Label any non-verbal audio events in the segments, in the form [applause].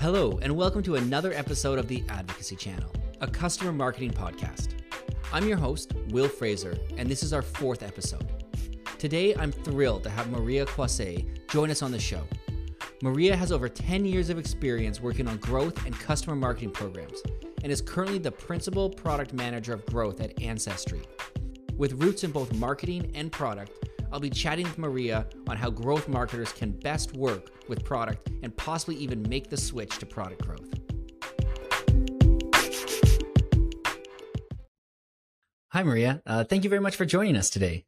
Hello, and welcome to another episode of the Advocacy Channel, a customer marketing podcast. I'm your host, Will Fraser, and this is our fourth episode. Today, I'm thrilled to have Maria Cuasay join us on the show. Maria has over 10 years of experience working on growth and customer marketing programs and is currently the principal product manager of growth at Ancestry. With roots in both marketing and product, I'll be chatting with Maria on how growth marketers can best work with product and possibly even make the switch to product growth. Hi, Maria. Uh, thank you very much for joining us today.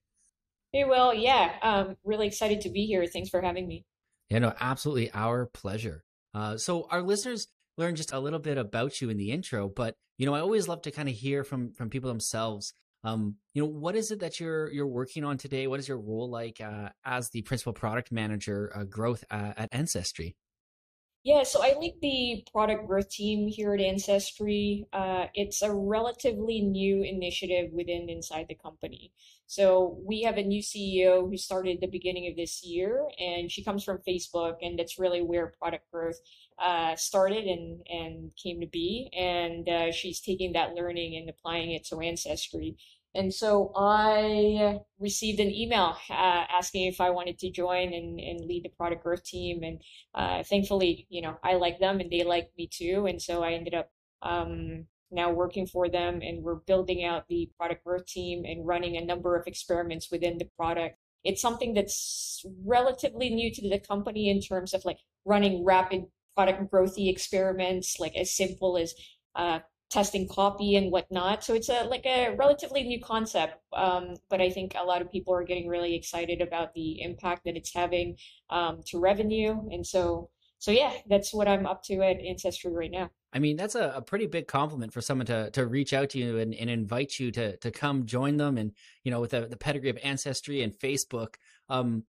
Hey, Will. Yeah, um, really excited to be here. Thanks for having me. Yeah, no, absolutely our pleasure. Uh, so our listeners learned just a little bit about you in the intro, but you know, I always love to kind of hear from from people themselves um, you know, what is it that you're you're working on today? What is your role like uh, as the principal product manager uh, growth uh, at Ancestry? Yeah, so I lead the product growth team here at Ancestry. Uh, it's a relatively new initiative within inside the company. So we have a new CEO who started the beginning of this year, and she comes from Facebook, and that's really where product growth uh, started and and came to be. And uh, she's taking that learning and applying it to Ancestry. And so I received an email uh, asking if I wanted to join and, and lead the product growth team. And uh, thankfully, you know, I like them and they like me too. And so I ended up um, now working for them and we're building out the product growth team and running a number of experiments within the product. It's something that's relatively new to the company in terms of like running rapid product growthy experiments, like as simple as uh, testing copy and whatnot. So it's a like a relatively new concept, um, but I think a lot of people are getting really excited about the impact that it's having um, to revenue, and so so yeah, that's what I'm up to at Ancestry right now. I mean, that's a, a pretty big compliment for someone to to reach out to you and, and invite you to to come join them, and you know, with the, the pedigree of Ancestry and Facebook. Um,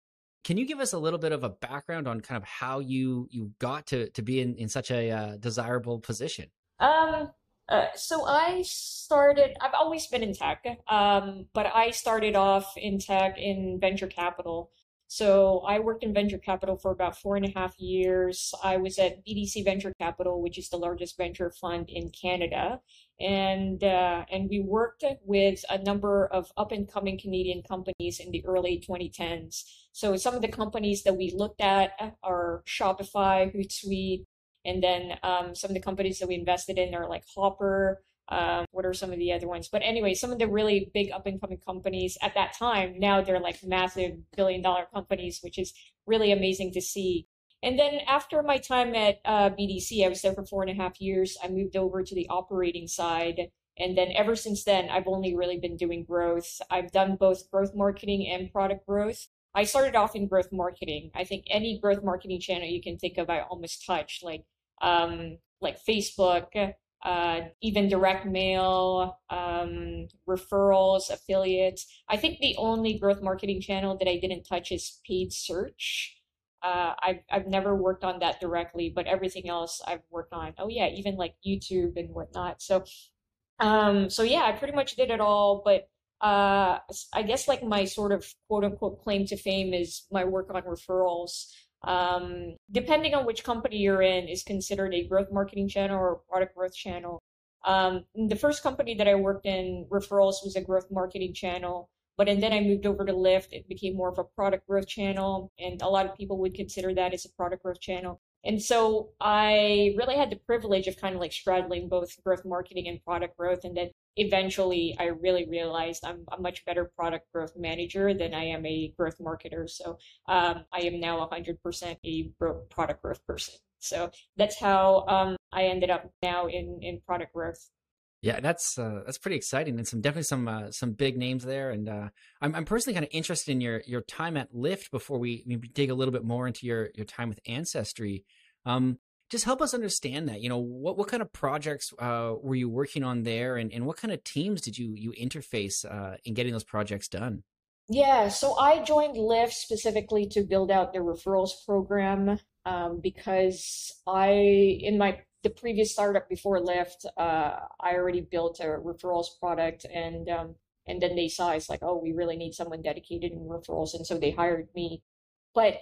can you give us a little bit of a background on kind of how you you got to to be in, in such a uh, desirable position? Um, uh, so I started, I've always been in tech, um, but I started off in tech in venture capital. So I worked in venture capital for about four and a half years. I was at BDC Venture Capital, which is the largest venture fund in Canada, and uh, and we worked with a number of up and coming Canadian companies in the early 2010s. So some of the companies that we looked at are Shopify, Hootsuite, and then um, some of the companies that we invested in are like Hopper. Um, what are some of the other ones? But anyway, some of the really big up and coming companies at that time, now they're like massive billion dollar companies, which is really amazing to see. And then after my time at uh, BDC, I was there for four and a half years. I moved over to the operating side. And then ever since then, I've only really been doing growth. I've done both growth marketing and product growth. I started off in growth marketing. I think any growth marketing channel you can think of, I almost touched, like um, like Facebook, uh, even direct mail, um, referrals, affiliates. I think the only growth marketing channel that I didn't touch is paid search. Uh, I've I've never worked on that directly, but everything else I've worked on. Oh yeah, even like YouTube and whatnot. So, um, so yeah, I pretty much did it all. But uh, I guess like my sort of quote unquote claim to fame is my work on referrals. Um, depending on which company you're in, is considered a growth marketing channel or product growth channel. Um, the first company that I worked in, referrals, was a growth marketing channel. But and then I moved over to Lyft. It became more of a product growth channel, and a lot of people would consider that as a product growth channel. And so I really had the privilege of kind of like straddling both growth marketing and product growth. And then eventually I really realized I'm a much better product growth manager than I am a growth marketer. So um, I am now 100% a product growth person. So that's how um, I ended up now in, in product growth. Yeah, that's uh, that's pretty exciting, and some definitely some uh, some big names there. And uh, I'm I'm personally kind of interested in your your time at Lyft before we dig a little bit more into your your time with Ancestry. Um, just help us understand that. You know, what what kind of projects uh, were you working on there, and, and what kind of teams did you you interface uh, in getting those projects done? Yeah, so I joined Lyft specifically to build out their referrals program um, because I in my the previous startup before Lyft, uh, I already built a referrals product, and um, and then they saw it's like, oh, we really need someone dedicated in referrals, and so they hired me. But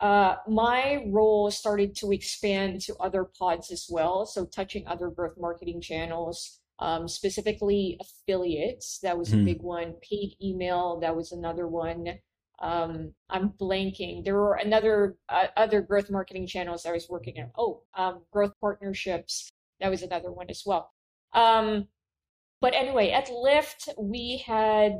uh, my role started to expand to other pods as well. So touching other growth marketing channels, um, specifically affiliates. That was mm. a hmm. big one. Paid email. That was another one. Um, I'm blanking. There were another uh, other growth marketing channels I was working on. Oh, um, growth partnerships. That was another one as well. Um, but anyway, at Lyft, we had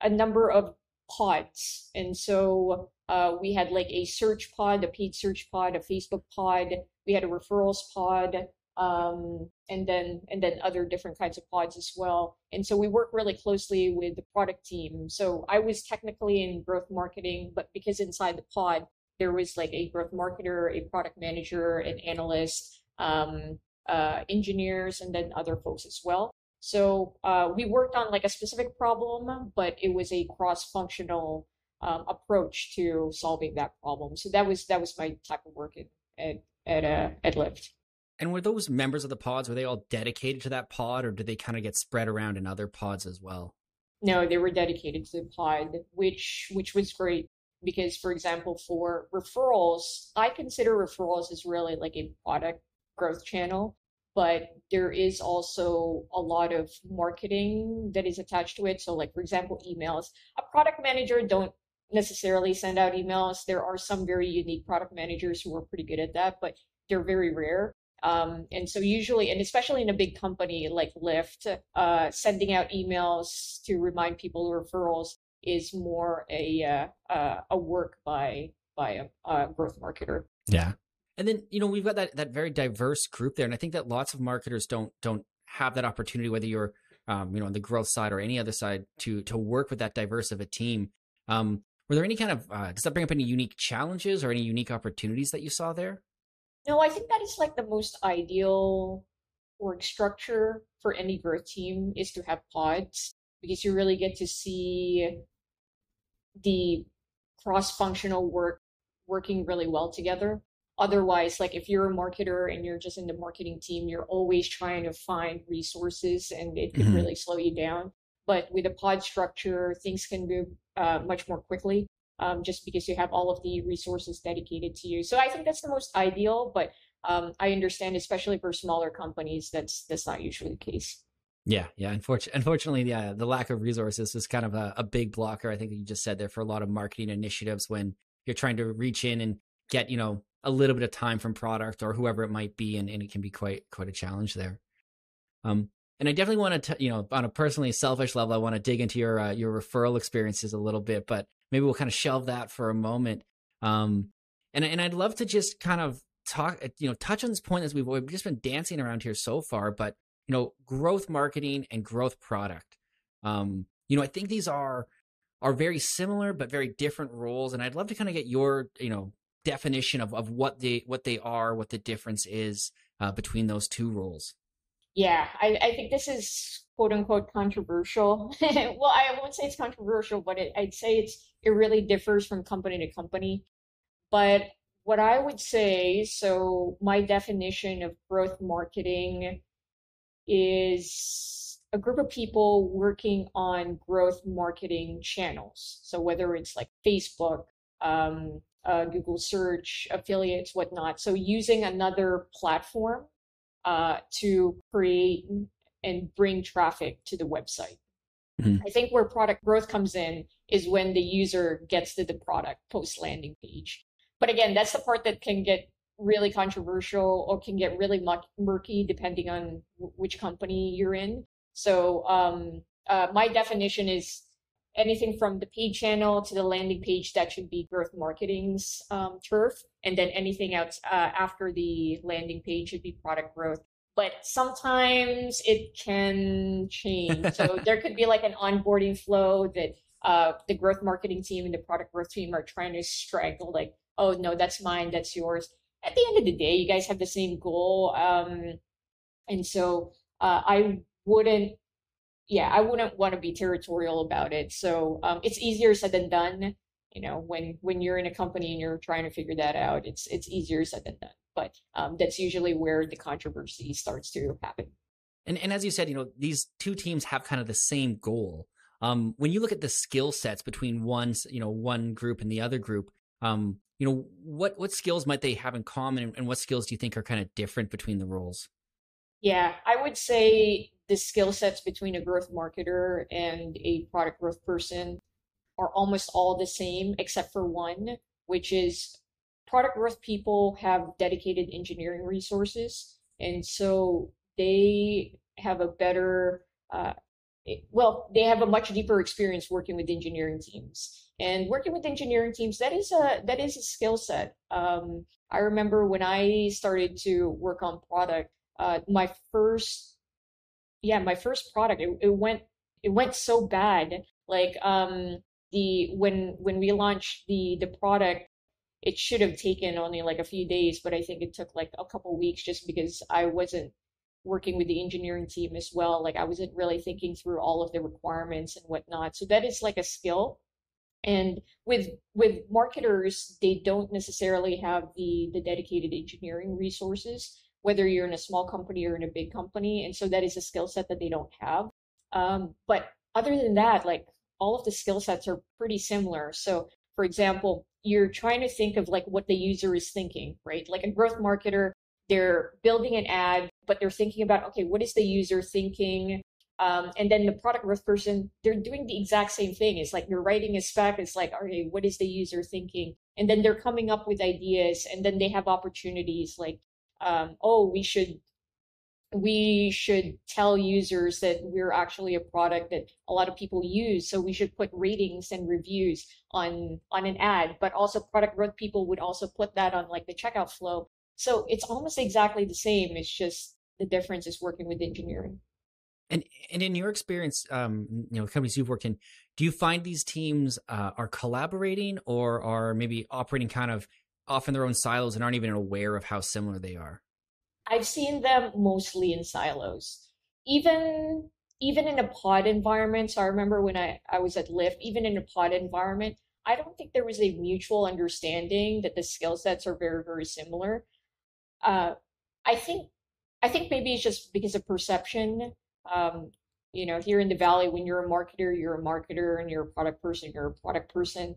a number of pods. And so uh, we had like a search pod, a paid search pod, a Facebook pod. We had a referrals pod, um, and then and then other different kinds of pods as well. And so we work really closely with the product team. So I was technically in growth marketing, but because inside the pod there was like a growth marketer, a product manager, an analyst, um, uh, engineers, and then other folks as well. So uh, we worked on like a specific problem, but it was a cross-functional um, approach to solving that problem. So that was that was my type of work at at at, uh, at Lyft. And were those members of the pods were they all dedicated to that pod, or did they kind of get spread around in other pods as well? No, they were dedicated to the pod, which which was great because, for example, for referrals, I consider referrals as really like a product growth channel but there is also a lot of marketing that is attached to it. So, like for example, emails. A product manager don't necessarily send out emails. There are some very unique product managers who are pretty good at that, but they're very rare. Um, and so usually, and especially in a big company like Lyft, uh, sending out emails to remind people of referrals is more a uh, uh, a work by by a, growth marketer. Yeah, and then you know we've got that that very diverse group there, and I think that lots of marketers don't don't have that opportunity, whether you're um, you know on the growth side or any other side, to to work with that diverse of a team. Um, were there any kind of uh, does that bring up any unique challenges or any unique opportunities that you saw there? No, I think that is like the most ideal org structure for any growth team is to have pods because you really get to see the cross-functional work working really well together otherwise like if you're a marketer and you're just in the marketing team you're always trying to find resources and it can mm-hmm. really slow you down but with a pod structure things can move uh, much more quickly um, just because you have all of the resources dedicated to you so i think that's the most ideal but um, i understand especially for smaller companies that's that's not usually the case yeah, yeah. Unfortunately, unfortunately, yeah, the lack of resources is kind of a, a big blocker. I think you just said there for a lot of marketing initiatives when you're trying to reach in and get you know a little bit of time from product or whoever it might be, and, and it can be quite quite a challenge there. Um, and I definitely want to, you know, on a personally selfish level, I want to dig into your uh, your referral experiences a little bit, but maybe we'll kind of shelve that for a moment. Um, and and I'd love to just kind of talk, you know, touch on this point as we've, we've just been dancing around here so far, but you know, growth marketing and growth product. Um, you know, I think these are are very similar but very different roles, and I'd love to kind of get your, you know, definition of, of what they what they are, what the difference is uh, between those two roles. Yeah, I, I think this is quote unquote controversial. [laughs] well, I won't say it's controversial, but it, I'd say it's it really differs from company to company. But what I would say, so my definition of growth marketing is a group of people working on growth marketing channels. So whether it's like Facebook, um, uh, Google search, affiliates, whatnot. So using another platform uh, to create and bring traffic to the website. Mm-hmm. I think where product growth comes in is when the user gets to the product post landing page. But again, that's the part that can get really controversial or can get really murky depending on which company you're in. So um, uh, my definition is anything from the paid channel to the landing page that should be growth marketing's um, turf and then anything else uh, after the landing page should be product growth. But sometimes it can change. So [laughs] there could be like an onboarding flow that uh, the growth marketing team and the product growth team are trying to strangle like oh no that's mine that's yours. At the end of the day you guys have the same goal um, and so uh, i wouldn't yeah, I wouldn't want to be territorial about it. So um, it's easier said than done. You know, when when you're in a company and you're trying to figure that out, it's it's easier said than done. But um, that's usually where the controversy starts to happen. And and as you said, you know, these two teams have kind of the same goal. Um, when you look at the skill sets between one, you know, one group and the other group, Um, you know, what what skills might they have in common, and what skills do you think are kind of different between the roles? Yeah, I would say the skill sets between a growth marketer and a product growth person are almost all the same, except for one, which is product growth people have dedicated engineering resources. And so they have a better, uh, well, they have a much deeper experience working with engineering teams. And working with engineering teams, that is a that is a skill set. Um, I remember when I started to work on product, uh, my first, yeah, my first product, it, it went it went so bad. Like um, the when when we launched the the product, it should have taken only like a few days, but I think it took like a couple weeks just because I wasn't working with the engineering team as well. Like I wasn't really thinking through all of the requirements and whatnot. So that is like a skill. And with with marketers, they don't necessarily have the the dedicated engineering resources, whether you're in a small company or in a big company. And so that is a skill set that they don't have. Um, but other than that, like all of the skill sets are pretty similar. So for example, you're trying to think of like what the user is thinking, right? Like a growth marketer, they're building an ad, but they're thinking about, okay, what is the user thinking? Um, and then the product growth person, they're doing the exact same thing. It's like you're writing a spec. It's like, okay, what is the user thinking? And then they're coming up with ideas, and then they have opportunities like, um, oh, we should we should tell users that we're actually a product that a lot of people use. So we should put ratings and reviews on on an ad but also product growth people would also put that on like the checkout flow. So it's almost exactly the same. It's just the difference is working with engineering. And and in your experience um you know companies you've worked in do you find these teams uh, are collaborating or are maybe operating kind of off in their own silos and aren't even aware of how similar they are I've seen them mostly in silos. Even even in a pod environment, so I remember when I, I was at Lyft, even in a pod environment, I don't think there was a mutual understanding that the skill sets are very, very similar. Uh, I think I think maybe it's just because of perception. Um, you know, here in the valley, when you're a marketer, you're a marketer, and you're a product person, you're a product person.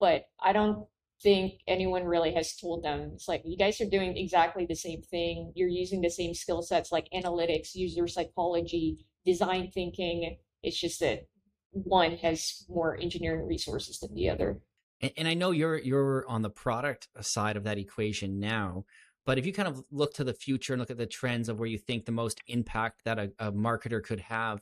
But I don't think anyone really has told them. It's like you guys are doing exactly the same thing. You're using the same skill sets like analytics, user psychology, design thinking. It's just that one has more engineering resources than the other. And, and I know you're you're on the product side of that equation now. But if you kind of look to the future and look at the trends of where you think the most impact that a, a marketer could have,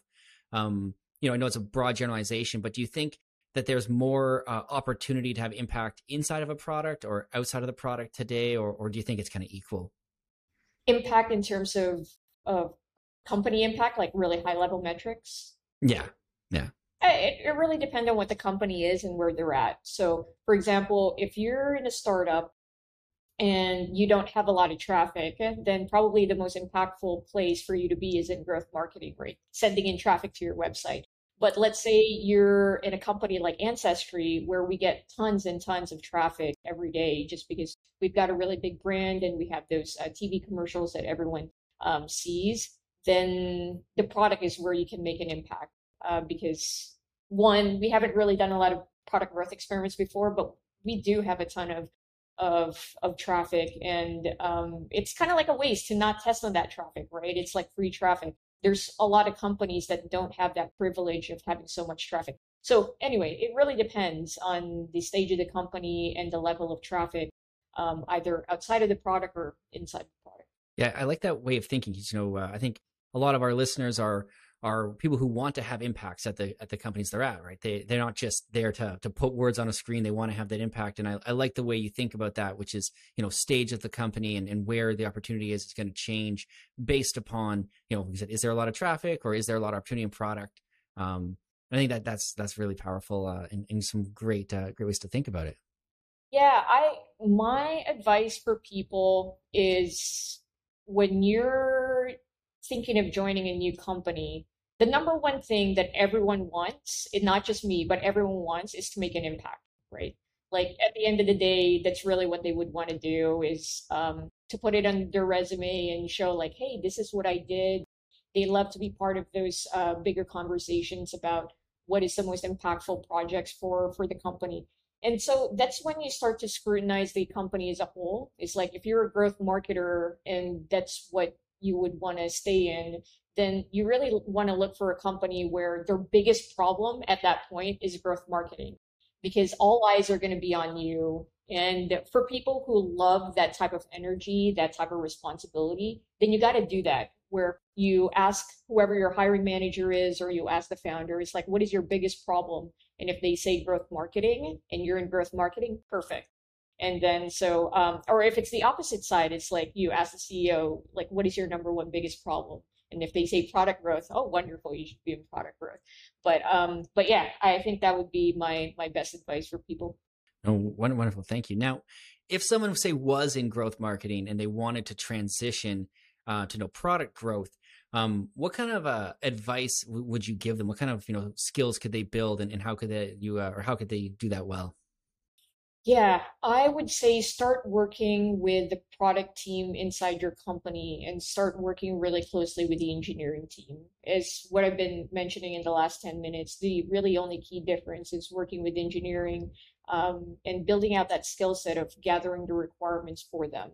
um, you know, I know it's a broad generalization, but do you think that there's more uh, opportunity to have impact inside of a product or outside of the product today, or, or do you think it's kind of equal? Impact in terms of, of company impact, like really high level metrics? Yeah, yeah. It, it really depends on what the company is and where they're at. So, for example, if you're in a startup and you don't have a lot of traffic, then probably the most impactful place for you to be is in growth marketing, right? Sending in traffic to your website. But let's say you're in a company like Ancestry where we get tons and tons of traffic every day just because we've got a really big brand and we have those uh, TV commercials that everyone um, sees, then the product is where you can make an impact. Uh, because one, we haven't really done a lot of product growth experiments before, but we do have a ton of of of traffic and um, it's kind of like a waste to not test on that traffic right it's like free traffic there's a lot of companies that don't have that privilege of having so much traffic. So anyway, it really depends on the stage of the company and the level of traffic, um, either outside of the product or inside the product. Yeah, I like that way of thinking. You know, uh, I think a lot of our listeners are are people who want to have impacts at the at the companies they're at, right? They they're not just there to to put words on a screen. They want to have that impact. And I, I like the way you think about that, which is, you know, stage of the company and, and where the opportunity is is going to change based upon, you know, is there a lot of traffic or is there a lot of opportunity in product? Um, I think that that's that's really powerful uh, and, and some great uh, great ways to think about it. Yeah, I my advice for people is when you're thinking of joining a new company, the number one thing that everyone wants, and not just me, but everyone wants, is to make an impact, right? Like at the end of the day, that's really what they would want to do is um, to put it on their resume and show like, hey, this is what I did. They love to be part of those uh, bigger conversations about what is the most impactful projects for for the company. And so that's when you start to scrutinize the company as a whole. It's like if you're a growth marketer and that's what you would want to stay in, then you really want to look for a company where their biggest problem at that point is growth marketing because all eyes are going to be on you. And for people who love that type of energy, that type of responsibility, then you got to do that where you ask whoever your hiring manager is or you ask the founder, it's like, what is your biggest problem? And if they say growth marketing and you're in growth marketing, perfect. And then so, um, or if it's the opposite side, it's like you ask the CEO, like, what is your number one biggest problem? And if they say product growth, oh, wonderful, you should be in product growth. But um, but yeah, I think that would be my my best advice for people. Oh, wonderful, thank you. Now, if someone say was in growth marketing and they wanted to transition uh, to know product growth, um, what kind of uh, advice w- would you give them? What kind of you know skills could they build, and, and how could they you uh, or how could they do that well? Yeah, I would say start working with the product team inside your company and start working really closely with the engineering team. Is what I've been mentioning in the last 10 minutes. The really only key difference is working with engineering um, and building out that skill set of gathering the requirements for them.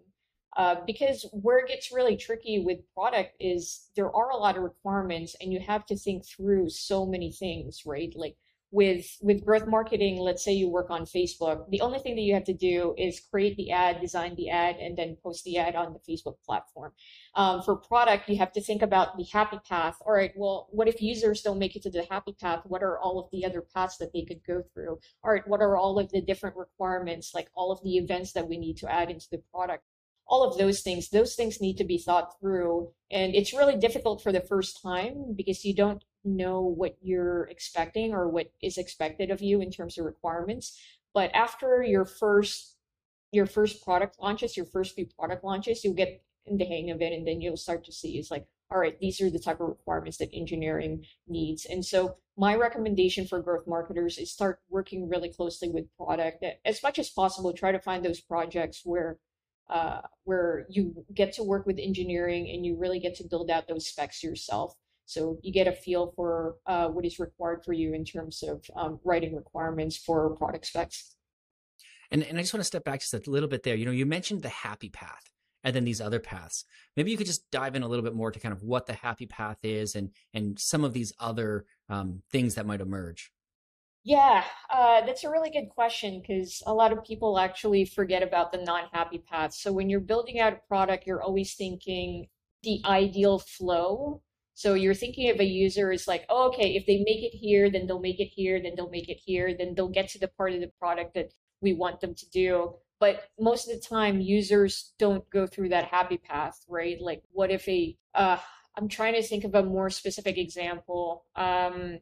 Uh, because where it gets really tricky with product is there are a lot of requirements and you have to think through so many things, right? Like with with growth marketing let's say you work on facebook the only thing that you have to do is create the ad design the ad and then post the ad on the facebook platform. Um, for product you have to think about the happy path. All right well what if users don't make it to the happy path? What are all of the other paths that they could go through? All right what are all of the different requirements like all of the events that we need to add into the product? All of those things those things need to be thought through and it's really difficult for the first time because you don't know what you're expecting or what is expected of you in terms of requirements but after your first your first product launches your first few product launches you'll get in the hang of it and then you'll start to see it's like all right these are the type of requirements that engineering needs and so my recommendation for growth marketers is start working really closely with product as much as possible try to find those projects where uh, where you get to work with engineering and you really get to build out those specs yourself. So you get a feel for uh, what is required for you in terms of um, writing requirements for product specs. And, and I just want to step back just a little bit there. You know, you mentioned the happy path and then these other paths. Maybe you could just dive in a little bit more to kind of what the happy path is and and some of these other um, things that might emerge. Yeah, uh, that's a really good question because a lot of people actually forget about the non-happy path. So when you're building out a product, you're always thinking the ideal flow. So you're thinking of a user is like, oh, okay, if they make it here, then they'll make it here, then they'll make it here, then they'll get to the part of the product that we want them to do. But most of the time, users don't go through that happy path, right? Like, what if a, uh, I'm trying to think of a more specific example. Um,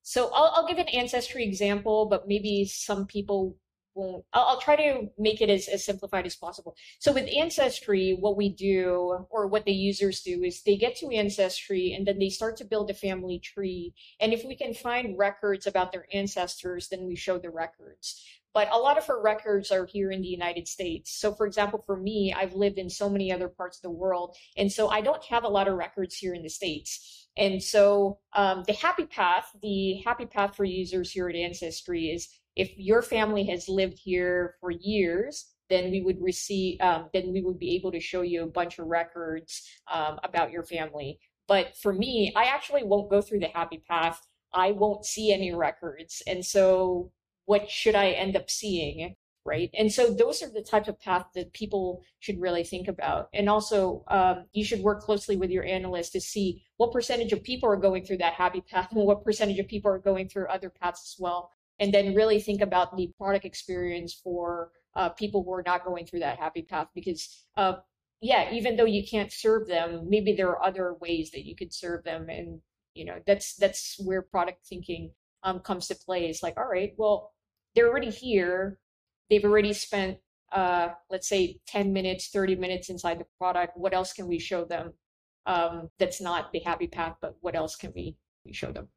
so I'll, I'll give an ancestry example, but maybe some people. I'll, I'll, try to make it as, as simplified as possible. So with ancestry, what we do or what the users do is they get to ancestry and then they start to build a family tree. And if we can find records about their ancestors, then we show the records but a lot of her records are here in the United States. So, for example, for me, I've lived in so many other parts of the world, and so I don't have a lot of records here in the States. And so, um, the happy path, the happy path for users here at Ancestry is if your family has lived here for years, then we would receive, um, then we would be able to show you a bunch of records um, about your family. But for me, I actually won't go through the happy path. I won't see any records. And so what should I end up seeing? Right. And so those are the types of paths that people should really think about. And also, um, you should work closely with your analyst to see what percentage of people are going through that happy path and what percentage of people are going through other paths as well. And then really think about the product experience for uh, people who are not going through that happy path because, uh, yeah, even though you can't serve them, maybe there are other ways that you could serve them. And, you know, that's, that's where product thinking um, comes to play is like, all right, well, they're already here. They've already spent, uh, let's say, 10 minutes, 30 minutes inside the product. What else can we show them um, that's not the happy path, but what else can we, we show them?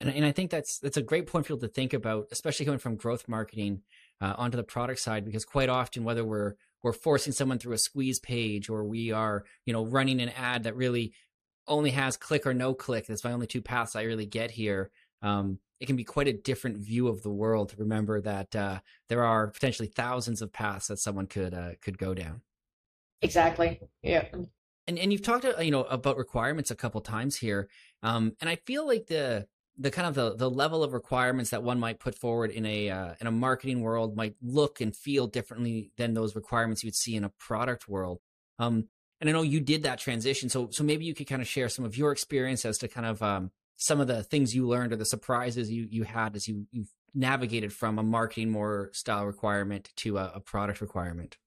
And, and I think that's that's a great point for people to think about, especially coming from growth marketing uh, onto the product side, because quite often, whether we're we're forcing someone through a squeeze page or we are, you know, running an ad that really only has click or no click. That's my only two paths I really get here um, it can be quite a different view of the world to remember that uh, there are potentially thousands of paths that someone could uh, could go down. Exactly. Yeah. And and you've talked uh, you know about requirements a couple times here, um, and I feel like the the kind of the, the level of requirements that one might put forward in a uh, in a marketing world might look and feel differently than those requirements you would see in a product world. Um, and I know you did that transition, so so maybe you could kind of share some of your experience as to kind of um, some of the things you learned or the surprises you you had as you you navigated from a marketing more style requirement to a, a product requirement.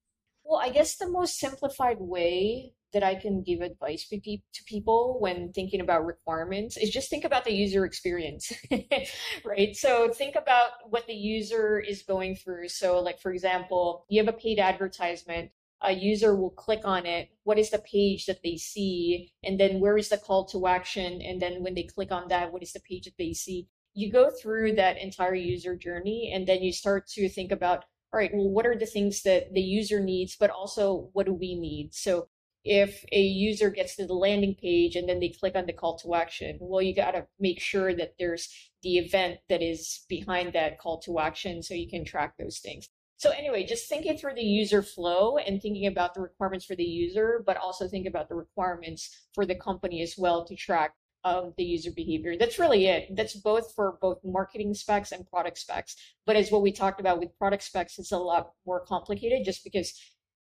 Well, I guess the most simplified way that I can give advice to people when thinking about requirements is just think about the user experience, [laughs] right? So think about what the user is going through. So, like, for example, you have a paid advertisement, a user will click on it. What is the page that they see? And then where is the call to action? And then when they click on that, what is the page that they see? You go through that entire user journey and then you start to think about all right, well, what are the things that the user needs, but also what do we need? So if a user gets to the landing page and then they click on the call to action, well, you got to make sure that there's the event that is behind that call to action so you can track those things. So anyway, just thinking through the user flow and thinking about the requirements for the user, but also think about the requirements for the company as well to track um, the user behavior. That's really it. That's both for both marketing specs and product specs. But as what we talked about with product specs, it's a lot more complicated just because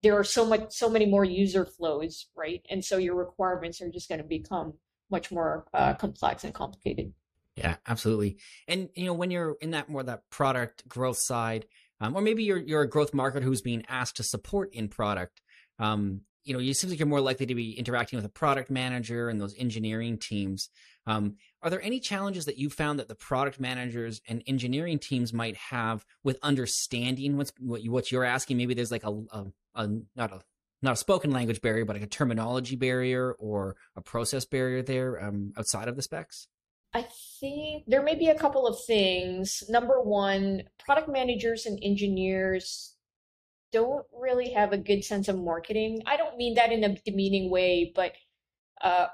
there are so much so many more user flows right and so your requirements are just going to become much more uh, complex and complicated yeah absolutely and you know when you're in that more that product growth side um, or maybe you're you're a growth marketer who's being asked to support in product um, you know, it seems like you're more likely to be interacting with a product manager and those engineering teams. Um, are there any challenges that you found that the product managers and engineering teams might have with understanding what's what, you, what you're asking? Maybe there's like a, a, a not a not a spoken language barrier, but like a terminology barrier or a process barrier there um, outside of the specs. I think there may be a couple of things. Number one, product managers and engineers don't really have a good sense of marketing. I don't mean that in a demeaning way, but uh,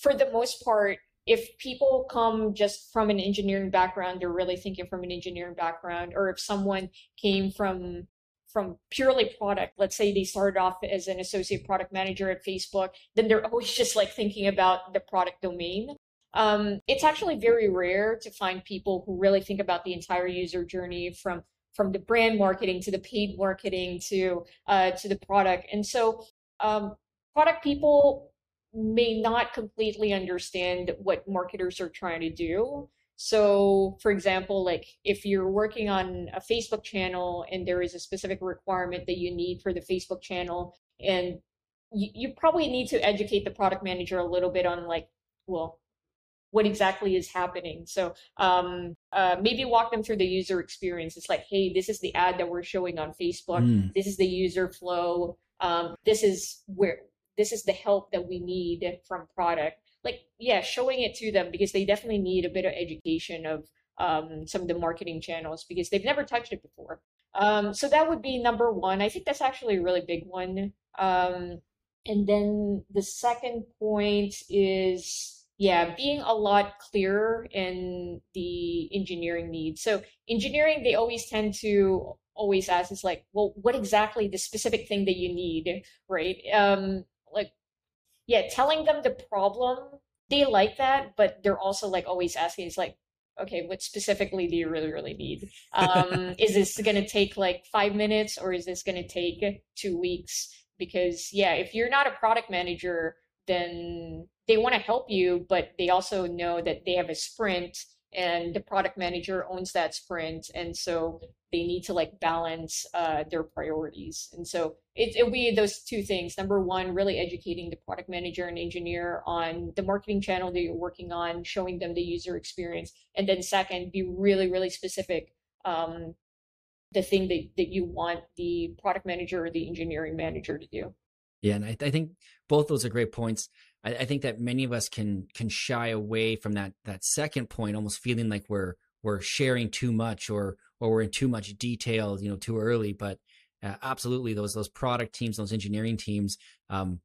for the most part, if people come just from an engineering background, they're really thinking from an engineering background, or if someone came from from purely product, let's say they started off as an associate product manager at Facebook, then they're always just like thinking about the product domain. Um, it's actually very rare to find people who really think about the entire user journey from from the brand marketing to the paid marketing to uh, to the product. And so um, product people may not completely understand what marketers are trying to do. So, for example, like if you're working on a Facebook channel and there is a specific requirement that you need for the Facebook channel, and you, you probably need to educate the product manager a little bit on like, well, what exactly is happening. So um, uh, maybe walk them through the user experience. It's like, hey, this is the ad that we're showing on Facebook. Mm. This is the user flow. Um, this is where this is the help that we need from product. Like, yeah, showing it to them because they definitely need a bit of education of um, some of the marketing channels because they've never touched it before. Um, so that would be number one. I think that's actually a really big one. Um, and then the second point is yeah, being a lot clearer in the engineering needs. So engineering, they always tend to always ask is like, well, what exactly the specific thing that you need, right? Um, like, yeah, telling them the problem, they like that, but they're also like always asking is like, okay, what specifically do you really, really need? Um, is [laughs] this going to take like five minutes or is this going to take two weeks? Because yeah, if you're not a product manager, then they want to help you, but they also know that they have a sprint and the product manager owns that sprint. And so they need to like balance uh, their priorities. And so it, it'll be those two things. Number one, really educating the product manager and engineer on the marketing channel that you're working on, showing them the user experience. And then second, be really, really specific um, the thing that, that you want the product manager or the engineering manager to do. Yeah, and I, I think both those are great points. I, I, think that many of us can can shy away from that that second point, almost feeling like we're we're sharing too much or or we're in too much detail, you know, too early. But uh, absolutely, those those product teams, those engineering teams, um,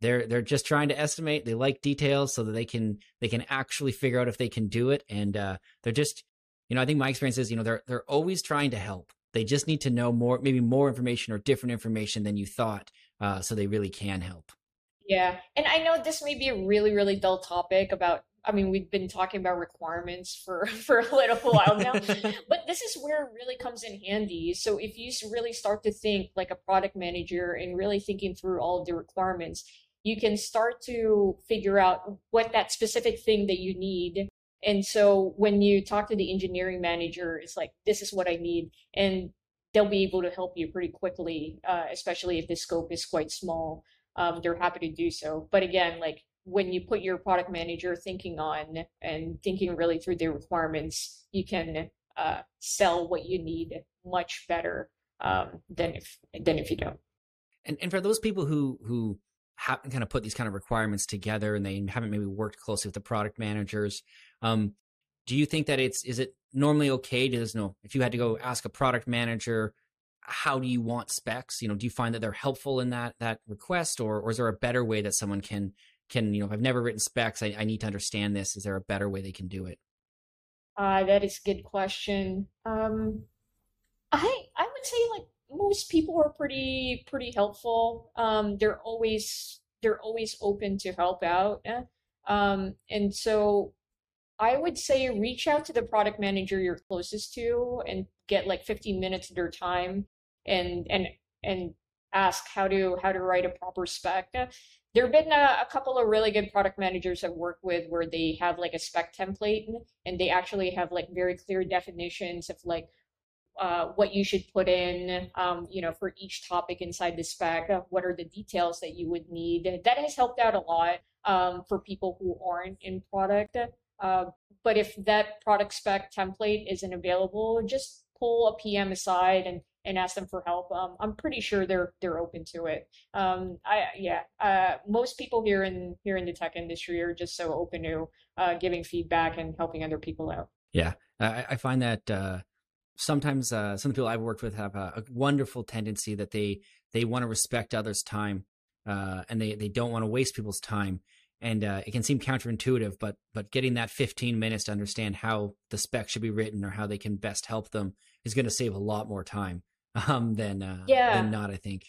they're they're just trying to estimate. They like details so that they can they can actually figure out if they can do it. And uh, they're just, you know, I think my experience is, you know, they're they're always trying to help. They just need to know more, maybe more information or different information than you thought, uh, so they really can help. Yeah, and I know this may be a really really dull topic about I mean, we've been talking about requirements for [laughs] for a little while now, [laughs] but this is where it really comes in handy. So if you really start to think like a product manager and really thinking through all of the requirements, you can start to figure out what that specific thing that you need. And so when you talk to the engineering manager, it's like, this is what I need. And they'll be able to help you pretty quickly, uh, especially if the scope is quite small. Um, they're happy to do so. But again, like when you put your product manager thinking on and thinking really through the requirements, you can uh, sell what you need much better um, than if than if you don't. And and for those people who who haven't kind of put these kind of requirements together and they haven't maybe worked closely with the product managers, um, do you think that it's is it normally okay to you know if you had to go ask a product manager how do you want specs? You know do you find that they're helpful in that that request or or is there a better way that someone can can you know i've never written specs. I, I need to understand this. Is there a better way they can do it? Uh, that is a good question. Um, i i would say like most people are pretty pretty helpful. Um, they're always they're always open to help out. Um, and so i would say reach out to the product manager you're closest to and get like 15 minutes of their time and and and ask how to how to write a proper spec there have been a, a, couple of really good product managers I've worked with where they have like a spec template and they actually have like very clear definitions of like uh, what you should put in, um, you know, for each topic inside the spec. What are the details that you would need? That has helped out a lot um, for people who aren't in product. Uh, but if that product spec template isn't available, just pull a PM aside and and ask them for help. Um, I'm pretty sure they're they're open to it. Um, I yeah, uh, most people here in here in the tech industry are just so open to uh, giving feedback and helping other people out. Yeah, I, I find that uh, sometimes uh, some of the people I've worked with have a, a wonderful tendency that they they want to respect others' time uh, and they they don't want to waste people's time. And uh, it can seem counterintuitive, but but getting that 15 minutes to understand how the spec should be written or how they can best help them is going to save a lot more time um, than uh, yeah. than not. I think.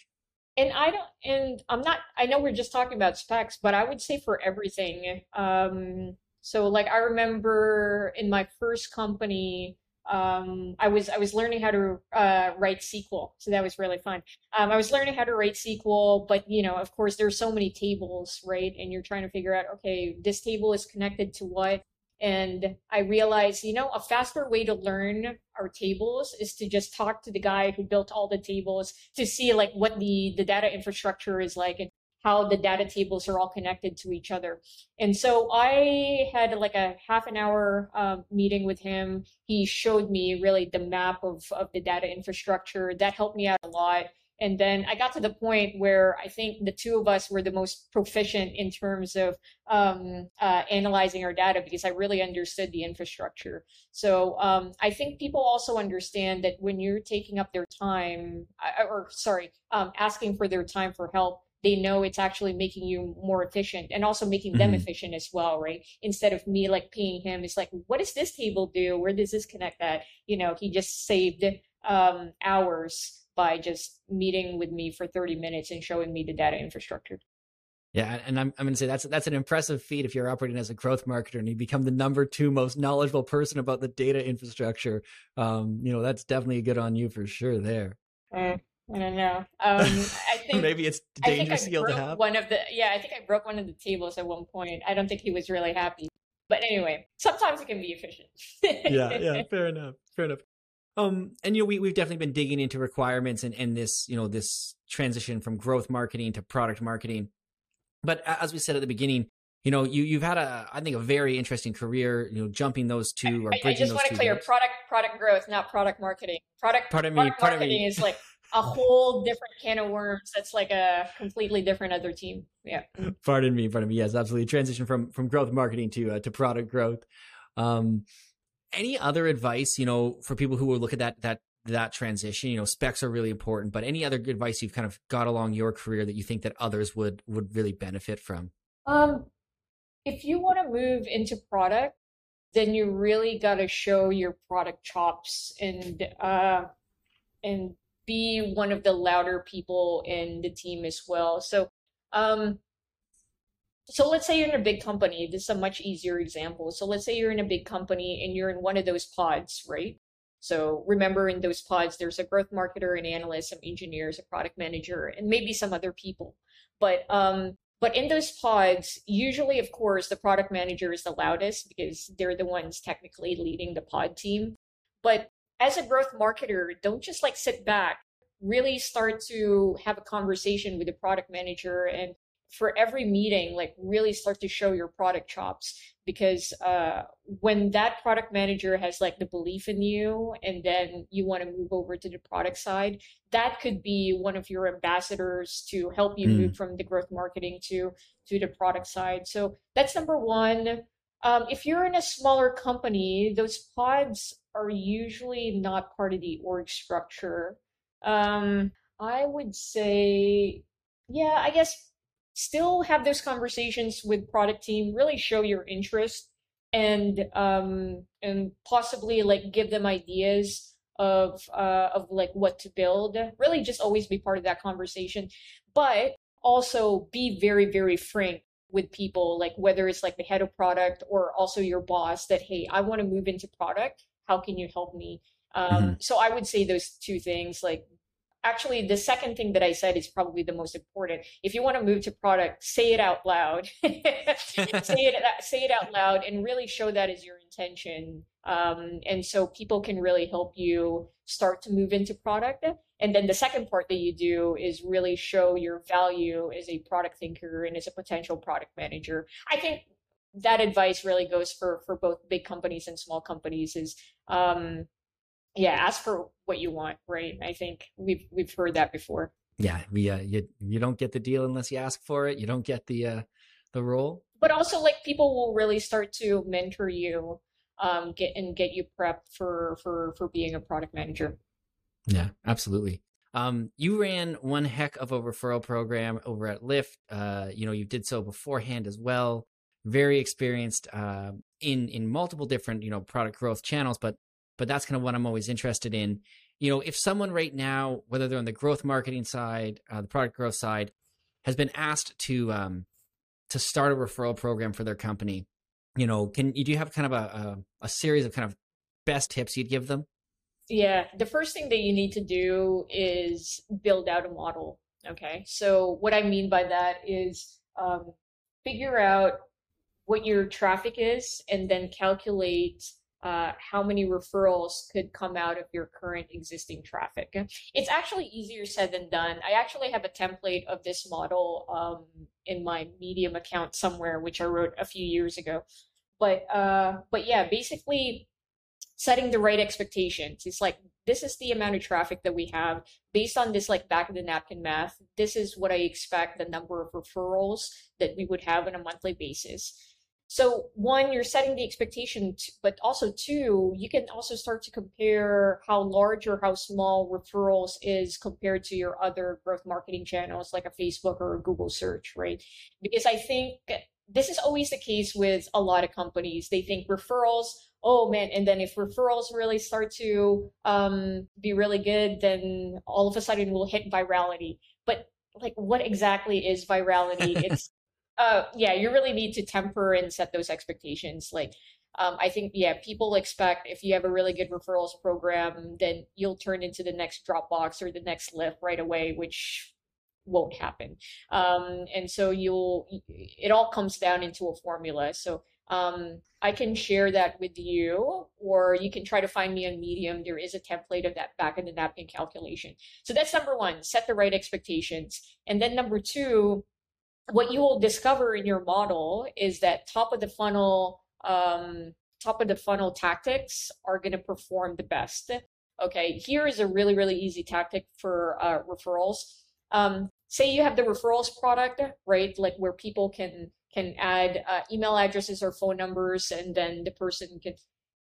And I don't, and I'm not. I know we're just talking about specs, but I would say for everything. Um, so like I remember in my first company, um, I was I was learning how to uh, write SQL, so that was really fun. Um, I was learning how to write SQL, but you know, of course, there's so many tables, right? And you're trying to figure out, okay, this table is connected to what, and I realized, you know, a faster way to learn our tables is to just talk to the guy who built all the tables to see like what the, the data infrastructure is like and how the data tables are all connected to each other. And so I had like a half an hour um, meeting with him. He showed me really the map of, of the data infrastructure. That helped me out a lot. And then I got to the point where I think the two of us were the most proficient in terms of um, uh, analyzing our data because I really understood the infrastructure. So um, I think people also understand that when you're taking up their time, uh, or sorry, um, asking for their time for help, they know it's actually making you more efficient and also making them mm-hmm. efficient as well, right? Instead of me like paying him, it's like, what does this table do? Where does this connect that? You know, he just saved um, hours by just meeting with me for 30 minutes and showing me the data infrastructure. Yeah, and I'm I'm going to say that's that's an impressive feat if you're operating as a growth marketer and you become the number two most knowledgeable person about the data infrastructure. Um, you know, that's definitely good on you for sure. There. Uh, I don't know. Um, I [laughs] think maybe it's dangerous skill to have. One of the yeah, I think I broke one of the tables at one point. I don't think he was really happy. But anyway, sometimes it can be efficient. yeah, yeah, [laughs] fair enough. Fair enough. Um, and you know, we we've definitely been digging into requirements and and this you know this transition from growth marketing to product marketing. But as we said at the beginning, you know, you you've had a I think a very interesting career. You know, jumping those two or bridging I, I just want to clear product product growth, not product marketing. Product pardon me, product pardon marketing me. is like a [laughs] whole different can of worms. That's like a completely different other team. Yeah. Pardon me, pardon me. Yes, absolutely. Transition from from growth marketing to uh, to product growth. Um, any other advice, you know, for people who will look at that that that transition? You know, specs are really important, but any other advice you've kind of got along your career that you think that others would would really benefit from? Um, if you want to move into product, then you really got to show your product chops and uh, and be one of the louder people in the team as well. So, um, so let's say you're in a big company. This is a much easier example. So let's say you're in a big company and you're in one of those pods, right? So remember in those pods, there's a growth marketer, an analyst, some engineers, a product manager, and maybe some other people. But um, but in those pods, usually, of course, the product manager is the loudest because they're the ones technically leading the pod team. But as a growth marketer, don't just like sit back. Really start to have a conversation with the product manager and for every meeting, like really start to show your product chops because uh, when that product manager has like the belief in you and then you want to move over to the product side, that could be one of your ambassadors to help you mm. move from the growth marketing to to the product side. So that's number one. Um, if you're in a smaller company, those pods are usually not part of the org structure. Um, I would say, yeah, I guess still have those conversations with product team really show your interest and um and possibly like give them ideas of uh of like what to build. Really just always be part of that conversation but also be very very frank with people like whether it's like the head of product or also your boss that hey i want to move into product. How can you help me? Um, mm-hmm. so i would say those two things like actually the second thing that i said is probably the most important. If you want to move to product say it out loud. [laughs] Say it say it out loud and really show that as your intention. Um, and so people can really help you start to move into product. And then the second part that you do is really show your value as a product thinker and as a potential product manager. I think that advice really goes for for both big companies and small companies is um, yeah ask for what you want right? I think we've we've heard that before. Yeah we uh you you don't get the deal unless you ask for it. You don't get the uh the role. But also like people will really start to mentor you um get and get you prepped for for for being a product manager. Yeah absolutely. Um you ran one heck of a referral program over at lyft. Uh you know you did so beforehand as well. Very experienced uh in in multiple different you know product growth channels but but that's kind of what I'm always interested in. You know, if someone right now, whether they're on the growth marketing side, uh, the product growth side, has been asked to um, to start a referral program for their company, you know, can you do you have kind of a, a, a series of kind of best tips you'd give them? Yeah, the first thing that you need to do is build out a model. Okay, so what I mean by that is um, figure out what your traffic is and then calculate uh, how many referrals could come out of your current existing traffic. It's actually easier said than done. I actually have a template of this model um, in my Medium account somewhere, which I wrote a few years ago. But uh, but yeah, basically setting the right expectations. It's like this is the amount of traffic that we have based on this like back of the napkin math. This is what I expect the number of referrals that we would have on a monthly basis so one, you're setting the expectation, but also two, you can also start to compare how large or how small referrals is compared to your other growth marketing channels like a Facebook or a Google search, right? Because I think this is always the case with a lot of companies. They think referrals, oh man, and then if referrals really start to um, be really good, then all of a sudden we'll hit virality. But like, what exactly is virality? [laughs] It's uh, yeah, you really need to temper and set those expectations. Like, um, I think, yeah, people expect if you have a really good referrals program, then you'll turn into the next Dropbox or the next Lyft right away, which won't happen. Um, and so you'll, it all comes down into a formula. So um, I can share that with you, or you can try to find me on Medium. There is a template of that back in the napkin calculation. So that's number one, set the right expectations. And then number two, what you will discover in your model is that top of the funnel um, top of the funnel tactics are going to perform the best. Okay here is a really really easy tactic for uh, referrals. Um, say you have the referrals product right like where people can can add uh, email addresses or phone numbers and then the person can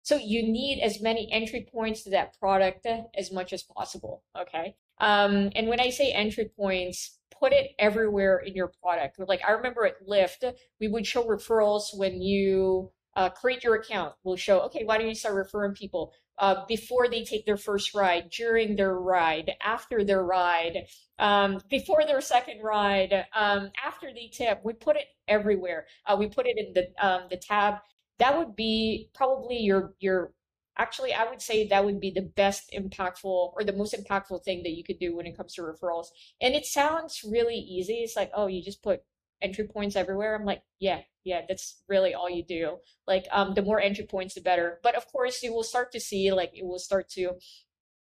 So you need as many entry points to that product as much as possible. Okay. Um, and when I say entry points, put it everywhere in your product. Like I remember at Lyft, we would show referrals when you uh, create your account. We'll show, okay, why don't you start referring people uh, before they take their first ride, during their ride, after their ride, um, before their second ride, um, after they tip. We put it everywhere. Uh, we put it in the um, the tab. That would be probably your your. Actually, I would say that would be the best impactful or the most impactful thing that you could do when it comes to referrals. And it sounds really easy. It's like, oh, you just put entry points everywhere. I'm like, yeah, yeah, that's really all you do. Like, um, the more entry points, the better. But of course, you will start to see, like, it will start to,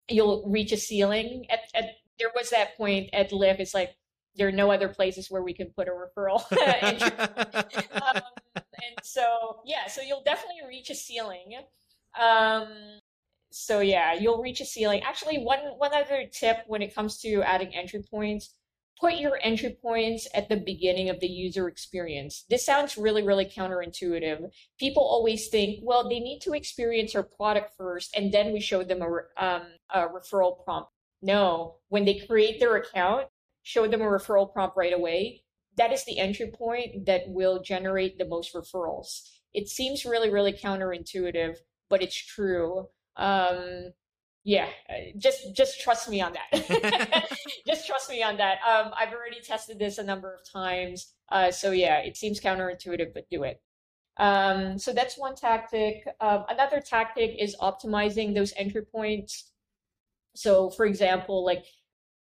you'll reach a ceiling. At, at there was that point at Lyft. It's like there are no other places where we can put a referral. [laughs] [laughs] um, and so, yeah, so you'll definitely reach a ceiling. Um, so yeah, you'll reach a ceiling. Actually, one one other tip when it comes to adding entry points put your entry points at the beginning of the user experience. This sounds really, really counterintuitive. People always think, well, they need to experience our product first, and then we show them a, um, a referral prompt. No, when they create their account, show them a referral prompt right away. That is the entry point that will generate the most referrals. It seems really, really counterintuitive, but it's true. Um, yeah uh, just just trust me on that [laughs] [laughs] just trust me on that um i've already tested this a number of times uh so yeah it seems counterintuitive but do it um so that's one tactic um, another tactic is optimizing those entry points so for example like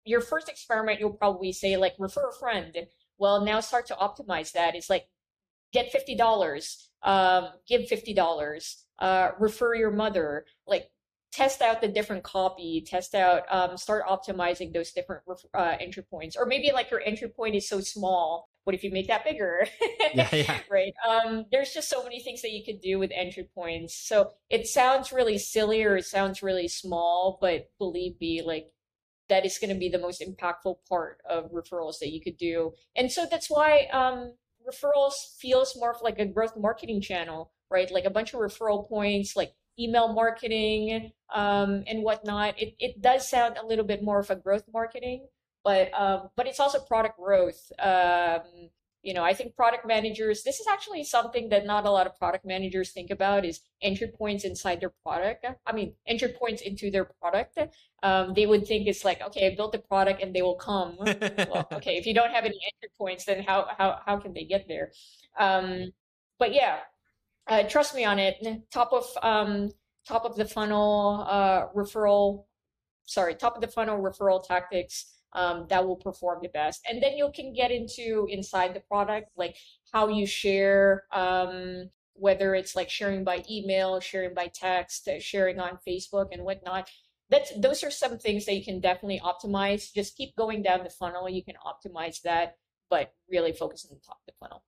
your first experiment you'll probably say like refer a friend well now start to optimize that it's like get $50 um give $50 uh refer your mother like test out the different copy, test out, um, start optimizing those different uh, entry points. Or maybe like your entry point is so small. What if you make that bigger? yeah, [laughs] yeah. Right. Um, there's just so many things that you could do with entry points. So it sounds really silly or it sounds really small, but believe me, like that is going to be the most impactful part of referrals that you could do. And so that's why um, referrals feels more like a growth marketing channel, right? Like a bunch of referral points, like email marketing um, and whatnot. It, it does sound a little bit more of a growth marketing, but um, but it's also product growth. Um, you know, I think product managers. This is actually something that not a lot of product managers think about is entry points inside their product. I mean, entry points into their product. Um, they would think it's like, okay, I built the product and they will come. well, [laughs] okay, if you don't have any entry points, then how how how can they get there? Um, but yeah, uh, trust me on it. Top of um, top of the funnel uh, referral, sorry, top of the funnel referral tactics um, that will perform the best. And then you can get into inside the product, like how you share, um, whether it's like sharing by email, sharing by text, uh, sharing on Facebook and whatnot. That's those are some things that you can definitely optimize. Just keep going down the funnel. You can optimize that, but really focus on the top of the funnel.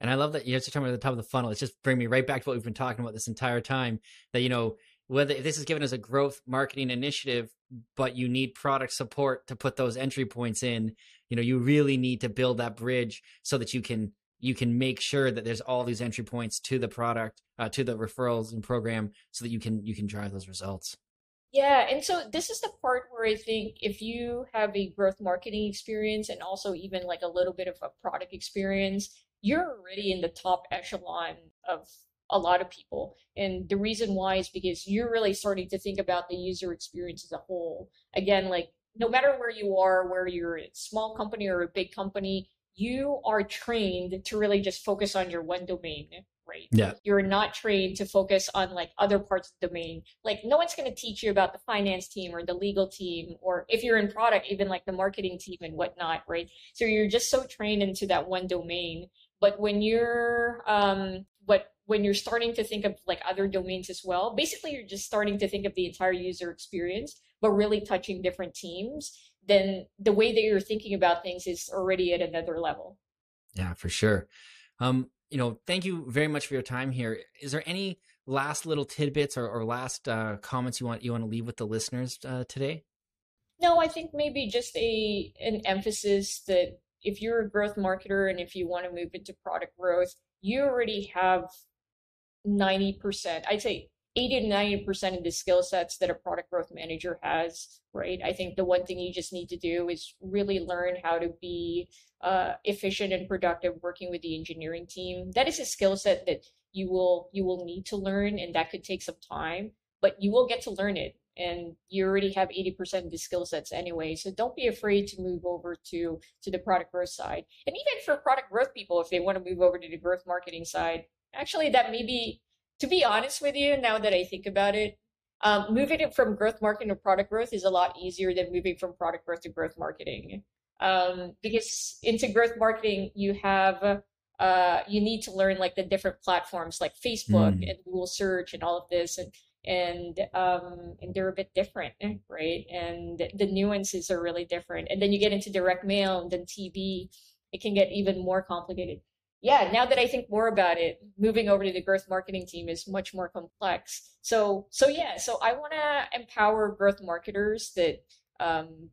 And I love that you're talking about the top of the funnel. It's just bring me right back to what we've been talking about this entire time. That you know whether this is given as a growth marketing initiative, but you need product support to put those entry points in. You know, you really need to build that bridge so that you can you can make sure that there's all these entry points to the product, uh, to the referrals and program, so that you can you can drive those results. Yeah, and so this is the part where I think if you have a growth marketing experience and also even like a little bit of a product experience, you're already in the top echelon of a lot of people. And the reason why is because you're really starting to think about the user experience as a whole. Again, like no matter where you are, where you're a small company or a big company, you are trained to really just focus on your one domain right? Yeah. You're not trained to focus on like other parts of the domain. Like no one's going to teach you about the finance team or the legal team, or if you're in product, even like the marketing team and whatnot, right? So you're just so trained into that one domain. But when you're, um, when you're starting to think of like other domains as well, basically you're just starting to think of the entire user experience, but really touching different teams. Then the way that you're thinking about things is already at another level. Yeah, for sure. Um, you know, thank you very much for your time here. Is there any last little tidbits or, or last uh, comments you want you want to leave with the listeners uh, today? No, I think maybe just a an emphasis that if you're a growth marketer and if you want to move into product growth, you already have 90%. I'd say 80 to 90% of the skill sets that a product growth manager has, right? I think the one thing you just need to do is really learn how to be uh, efficient and productive working with the engineering team. That is a skill set that you will you will need to learn and that could take some time, but you will get to learn it and you already have 80% of the skill sets anyway. So don't be afraid to move over to to the product growth side. And even for product growth people if they want to move over to the growth marketing side, actually that may be to be honest with you, now that I think about it, um, moving it from growth marketing to product growth is a lot easier than moving from product growth to growth marketing. Um, because into growth marketing, you have uh, you need to learn like the different platforms like Facebook mm. and Google Search and all of this, and and um, and they're a bit different, right? And the nuances are really different. And then you get into direct mail and then TV, it can get even more complicated yeah, now that I think more about it, moving over to the growth marketing team is much more complex. So, so yeah, so I want to empower growth marketers that um,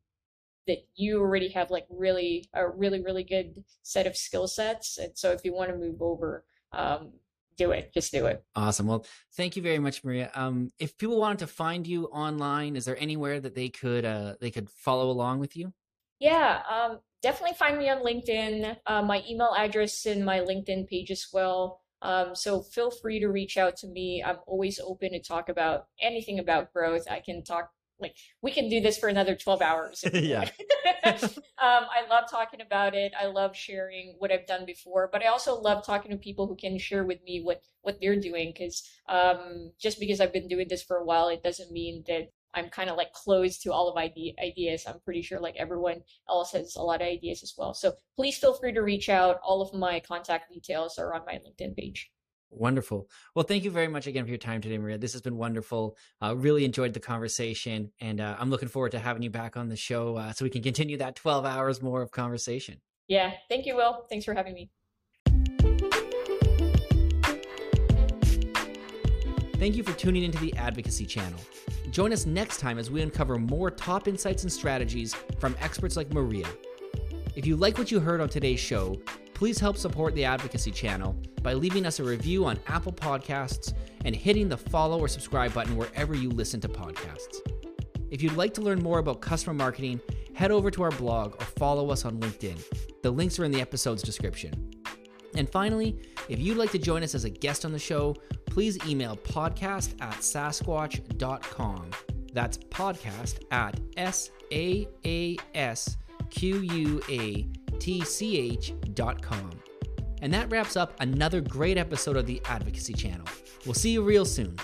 that you already have like really a really really good set of skill sets, and so if you want to move over, um, do it. Just do it. Awesome. Well, thank you very much, Maria. Um, if people wanted to find you online, is there anywhere that they could uh, they could follow along with you? Yeah, um, definitely find me on LinkedIn. Uh, my email address in my LinkedIn page as well. Um, so feel free to reach out to me. I'm always open to talk about anything about growth. I can talk like we can do this for another 12 hours. [laughs] yeah. [laughs] um, I love talking about it. I love sharing what I've done before, but I also love talking to people who can share with me what what they're doing. Because um, just because I've been doing this for a while, it doesn't mean that I'm kind of like closed to all of idea, ideas. I'm pretty sure like everyone else has a lot of ideas as well. So please feel free to reach out. All of my contact details are on my LinkedIn page. Wonderful. Well, thank you very much again for your time today, Maria. This has been wonderful. Uh, really enjoyed the conversation, and uh, I'm looking forward to having you back on the show uh, so we can continue that 12 hours more of conversation. Yeah. Thank you, Will. Thanks for having me. Thank you for tuning into the Advocacy Channel. Join us next time as we uncover more top insights and strategies from experts like Maria. If you like what you heard on today's show, please help support the Advocacy Channel by leaving us a review on Apple Podcasts and hitting the follow or subscribe button wherever you listen to podcasts. If you'd like to learn more about customer marketing, head over to our blog or follow us on LinkedIn. The links are in the episode's description. And finally, if you'd like to join us as a guest on the show, please email podcast at saasquatch.com. That's podcast at S A A S Q U A T C H dot com. And that wraps up another great episode of the Advocacy Channel. We'll see you real soon.